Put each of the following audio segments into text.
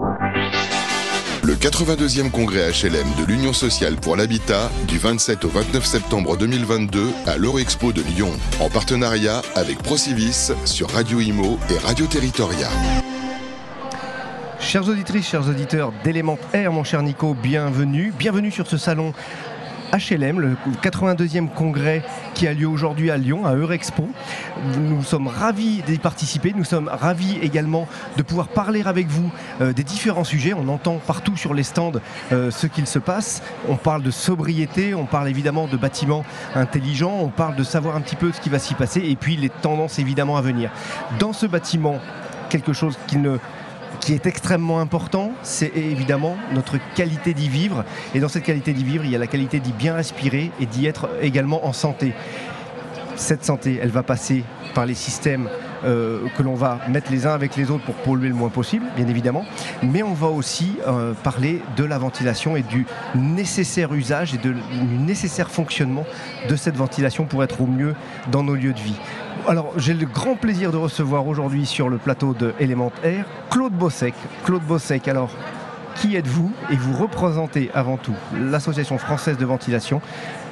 Le 82e congrès HLM de l'Union sociale pour l'habitat du 27 au 29 septembre 2022 à l'Eurexpo de Lyon, en partenariat avec Procivis sur Radio Imo et Radio Territoria. Chers auditrices, chers auditeurs d'Element Air, mon cher Nico, bienvenue. Bienvenue sur ce salon HLM, le 82e congrès qui a lieu aujourd'hui à Lyon, à Eurexpo. Nous sommes ravis d'y participer, nous sommes ravis également de pouvoir parler avec vous euh, des différents sujets. On entend partout sur les stands euh, ce qu'il se passe. On parle de sobriété, on parle évidemment de bâtiments intelligents, on parle de savoir un petit peu ce qui va s'y passer et puis les tendances évidemment à venir. Dans ce bâtiment, quelque chose qui ne qui est extrêmement important, c'est évidemment notre qualité d'y vivre. Et dans cette qualité d'y vivre, il y a la qualité d'y bien respirer et d'y être également en santé. Cette santé, elle va passer par les systèmes euh, que l'on va mettre les uns avec les autres pour polluer le moins possible, bien évidemment. Mais on va aussi euh, parler de la ventilation et du nécessaire usage et du nécessaire fonctionnement de cette ventilation pour être au mieux dans nos lieux de vie. Alors, j'ai le grand plaisir de recevoir aujourd'hui sur le plateau de Element Air Claude Bossec. Claude Bossec, alors, qui êtes-vous Et vous représentez avant tout l'Association française de ventilation.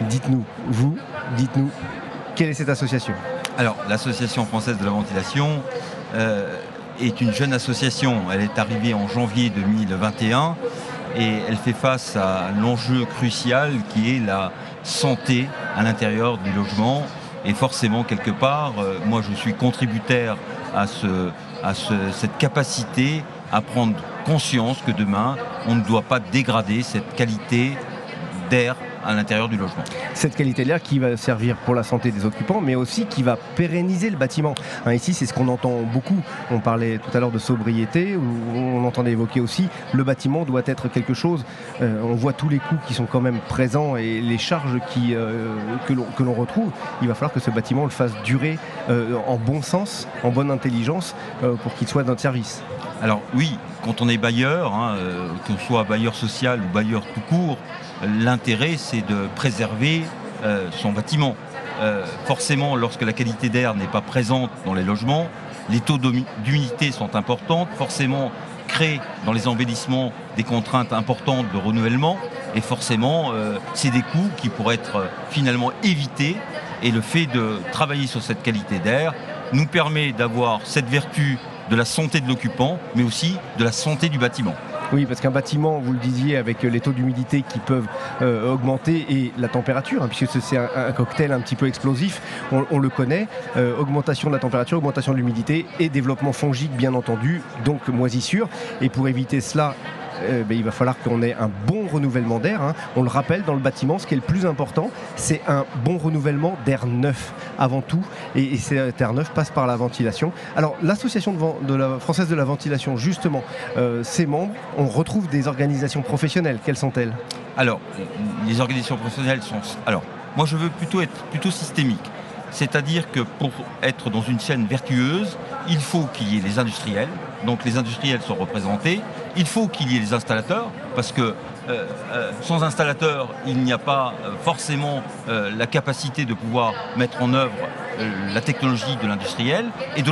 Dites-nous, vous, dites-nous, quelle est cette association? Alors, l'Association française de la ventilation euh, est une jeune association. Elle est arrivée en janvier 2021 et elle fait face à l'enjeu crucial qui est la santé à l'intérieur du logement et forcément, quelque part, euh, moi, je suis contributaire à, cette capacité à prendre conscience que demain, on ne doit pas dégrader cette qualité d'air à l'intérieur du logement. Cette qualité de l'air qui va servir pour la santé des occupants, mais aussi qui va pérenniser le bâtiment. Hein, ici, c'est ce qu'on entend beaucoup. On parlait tout à l'heure de sobriété, où on entendait évoquer aussi le bâtiment doit être quelque chose. Euh, on voit tous les coûts qui sont quand même présents et les charges qui, euh, que l'on retrouve. Il va falloir que ce bâtiment le fasse durer euh, en bon sens, en bonne intelligence, pour qu'il soit notre service. Alors oui, quand on est bailleur, hein, qu'on soit bailleur social ou bailleur tout court, l'intérêt c'est de préserver euh, son bâtiment. Euh, forcément, lorsque la qualité d'air n'est pas présente dans les logements, les taux d'humidité sont importants, forcément crée dans les embellissements des contraintes importantes de renouvellement et forcément euh, c'est des coûts qui pourraient être finalement évités et le fait de travailler sur cette qualité d'air nous permet d'avoir cette vertu de la santé de l'occupant mais aussi de la santé du bâtiment. Oui, parce qu'un bâtiment, vous le disiez, avec les taux d'humidité qui peuvent euh, augmenter et la température, hein, puisque c'est un, cocktail un petit peu explosif, on, le connaît, euh, augmentation de la température, augmentation de l'humidité et développement fongique, bien entendu, donc moisissure. Et pour éviter cela, euh, il va falloir qu'on ait un bon renouvellement d'air. Hein. On le rappelle, dans le bâtiment, ce qui est le plus important, c'est un bon renouvellement d'air neuf avant tout. Et, cet air neuf passe par la ventilation. Alors, l'association française de la ventilation, justement, euh, ses membres, on retrouve des organisations professionnelles. Quelles sont-elles? Alors, les organisations professionnelles sont... Alors, moi, je veux plutôt être plutôt systémique. C'est-à-dire que pour être dans une chaîne vertueuse, il faut qu'il y ait les industriels, donc les industriels sont représentés, il faut qu'il y ait les installateurs, parce que euh, euh, sans installateurs, il n'y a pas euh, forcément la capacité de pouvoir mettre en œuvre la technologie de l'industriel. Et de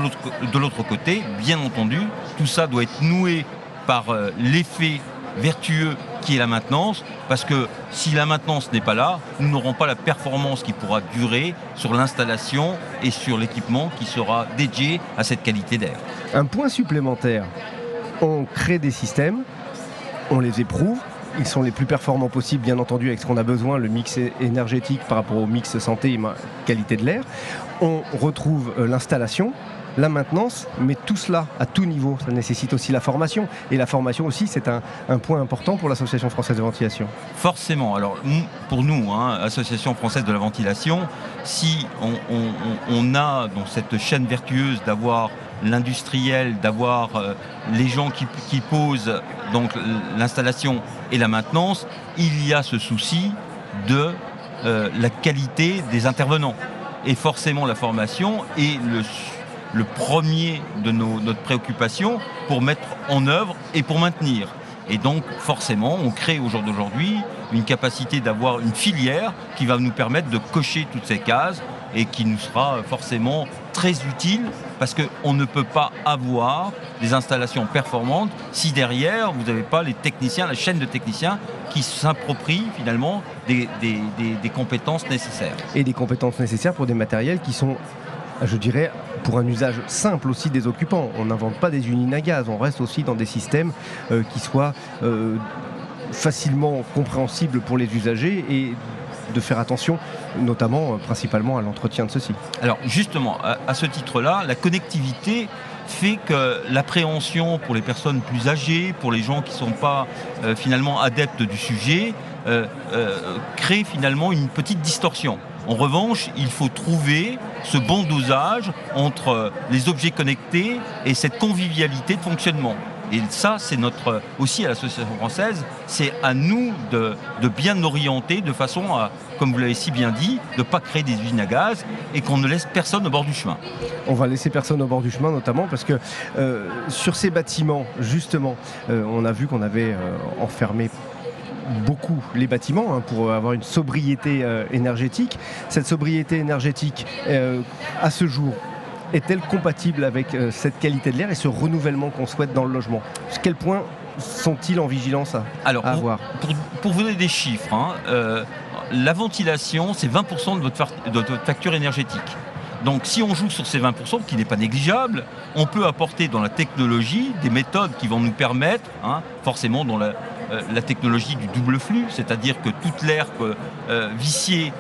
l'autre côté, bien entendu, tout ça doit être noué par l'effet vertueux qui est la maintenance, parce que si la maintenance n'est pas là, nous n'aurons pas la performance qui pourra durer sur l'installation et sur l'équipement qui sera dédié à cette qualité d'air. Un point supplémentaire, on crée des systèmes, on les éprouve, ils sont les plus performants possibles, bien entendu, avec ce qu'on a besoin, le mix énergétique par rapport au mix santé et qualité de l'air. On retrouve euh, l'installation, la maintenance, mais tout cela à tout niveau, ça nécessite aussi la formation. Et la formation aussi, c'est un, point important pour l'Association française de ventilation. Forcément. Alors, pour nous, hein, Association française de la ventilation, si on, a dans cette chaîne vertueuse d'avoir l'industriel, d'avoir euh, les gens qui, posent donc l'installation et la maintenance, il y a ce souci de euh, la qualité des intervenants. Et forcément, la formation est le le premier de notre préoccupation pour mettre en œuvre et pour maintenir. Et donc, forcément, on crée au jour d'aujourd'hui une capacité d'avoir une filière qui va nous permettre de cocher toutes ces cases et qui nous sera forcément très utile parce qu'on ne peut pas avoir des installations performantes si derrière vous n'avez pas les techniciens, la chaîne de techniciens qui s'approprient finalement des, des, compétences nécessaires. Et des compétences nécessaires pour des matériels qui sont je dirais, pour un usage simple aussi des occupants. On n'invente pas des usines à gaz, on reste aussi dans des systèmes euh, qui soient euh, facilement compréhensibles pour les usagers et de faire attention, notamment euh, principalement à l'entretien de ceux-ci. Alors justement, à, ce titre-là, la connectivité fait que l'appréhension pour les personnes plus âgées, pour les gens qui ne sont pas finalement adeptes du sujet, crée finalement une petite distorsion. En revanche, il faut trouver ce bon dosage entre les objets connectés et cette convivialité de fonctionnement. Et ça, c'est notre aussi à l'association française, c'est à nous de, bien orienter de façon à, comme vous l'avez si bien dit, de ne pas créer des usines à gaz et qu'on ne laisse personne au bord du chemin. On va laisser personne au bord du chemin, notamment parce que euh, sur ces bâtiments, justement, euh, on a vu qu'on avait euh, enfermé beaucoup les bâtiments hein, pour avoir une sobriété énergétique. Cette sobriété énergétique, à ce jour, est-elle compatible avec euh, cette qualité de l'air et ce renouvellement qu'on souhaite dans le logement? À quel point sont-ils en vigilance à, Alors, avoir? pour, vous donner des chiffres, hein, la ventilation, c'est 20% de votre, de votre facture énergétique. Donc si on joue sur ces 20%, qui n'est pas négligeable, on peut apporter dans la technologie des méthodes qui vont nous permettre, hein, forcément dans la, euh, la technologie du double flux, c'est-à-dire que toute l'air euh, vicié,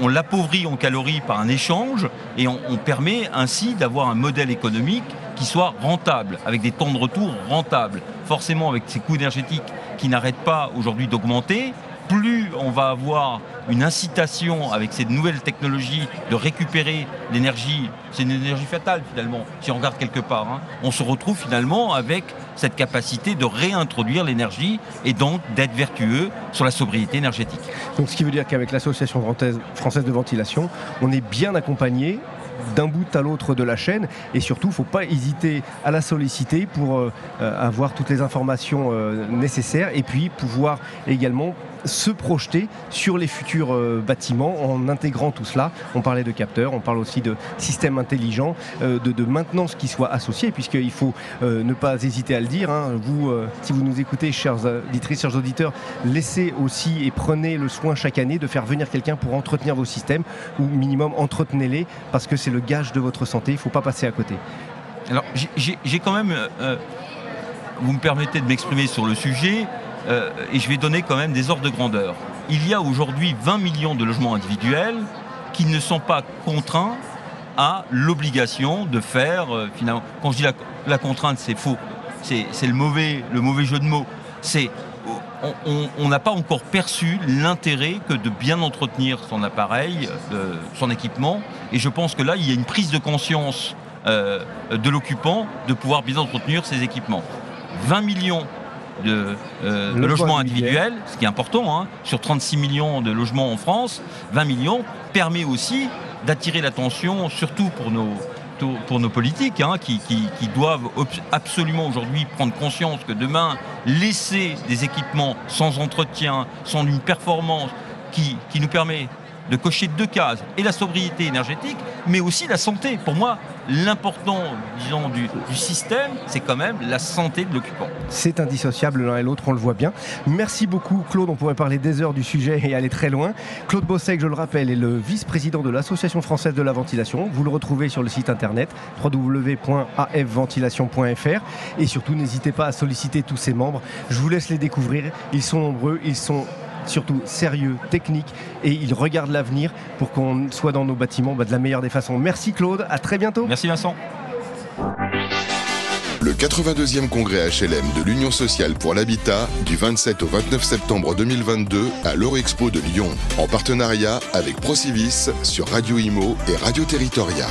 on l'appauvrit en calories par un échange et on, permet ainsi d'avoir un modèle économique qui soit rentable, avec des temps de retour rentables. Forcément, avec ces coûts énergétiques qui n'arrêtent pas aujourd'hui d'augmenter, plus on va avoir une incitation avec ces nouvelles technologies de récupérer l'énergie, c'est une énergie fatale finalement, si on regarde quelque part, hein. on se retrouve finalement avec cette capacité de réintroduire l'énergie et donc d'être vertueux sur la sobriété énergétique. Donc ce qui veut dire qu'avec l'Association française de ventilation, on est bien accompagné d'un bout à l'autre de la chaîne et surtout il ne faut pas hésiter à la solliciter pour euh, euh, avoir toutes les informations euh, nécessaires et puis pouvoir également se projeter sur les futurs euh, bâtiments en intégrant tout cela. On parlait de capteurs, on parle aussi de systèmes intelligents, euh, de, maintenance qui soient associés, puisqu'il faut euh, ne pas hésiter à le dire. Hein. Vous, si vous nous écoutez, chers auditrices, chers auditeurs, laissez aussi et prenez le soin chaque année de faire venir quelqu'un pour entretenir vos systèmes, ou minimum entretenez-les, parce que c'est le gage de votre santé, il ne faut pas passer à côté. Alors j'ai quand même, vous me permettez de m'exprimer sur le sujet, euh, et je vais donner quand même des ordres de grandeur. Il y a aujourd'hui 20 millions de logements individuels qui ne sont pas contraints à l'obligation de faire, euh, finalement, quand je dis la, contrainte, c'est faux, c'est le mauvais, le mauvais jeu de mots. C'est on n'a pas encore perçu l'intérêt que de bien entretenir son appareil, euh, son équipement. Et je pense que là, il y a une prise de conscience de l'occupant de pouvoir bien entretenir ses équipements. 20 millions de, euh, logements individuels, ce qui est important, hein. sur 36 millions de logements en France, 20 millions permet aussi d'attirer l'attention, surtout pour nos, pour nos politiques, hein, qui, doivent absolument aujourd'hui prendre conscience que demain, laisser des équipements sans entretien, sans une performance qui, qui nous permet de cocher deux cases, et la sobriété énergétique, mais aussi la santé. Pour moi, l'important, disons, du, système, c'est quand même la santé de l'occupant. C'est indissociable l'un et l'autre, on le voit bien. Merci beaucoup, Claude. On pourrait parler des heures du sujet et aller très loin. Claude Bossec, je le rappelle, est le vice-président de l'Association française de la ventilation. Vous le retrouvez sur le site internet www.afventilation.fr. Et surtout, n'hésitez pas à solliciter tous ses membres. Je vous laisse les découvrir. Ils sont nombreux, ils sont surtout sérieux, technique, et il regarde l'avenir pour qu'on soit dans nos bâtiments bah, de la meilleure des façons. Merci Claude, à très bientôt. Merci Vincent. Le 82e congrès HLM de l'Union sociale pour l'habitat du 27 au 29 septembre 2022 à l'Eurexpo de Lyon, en partenariat avec Procivis sur Radio Imo et Radio Territoria.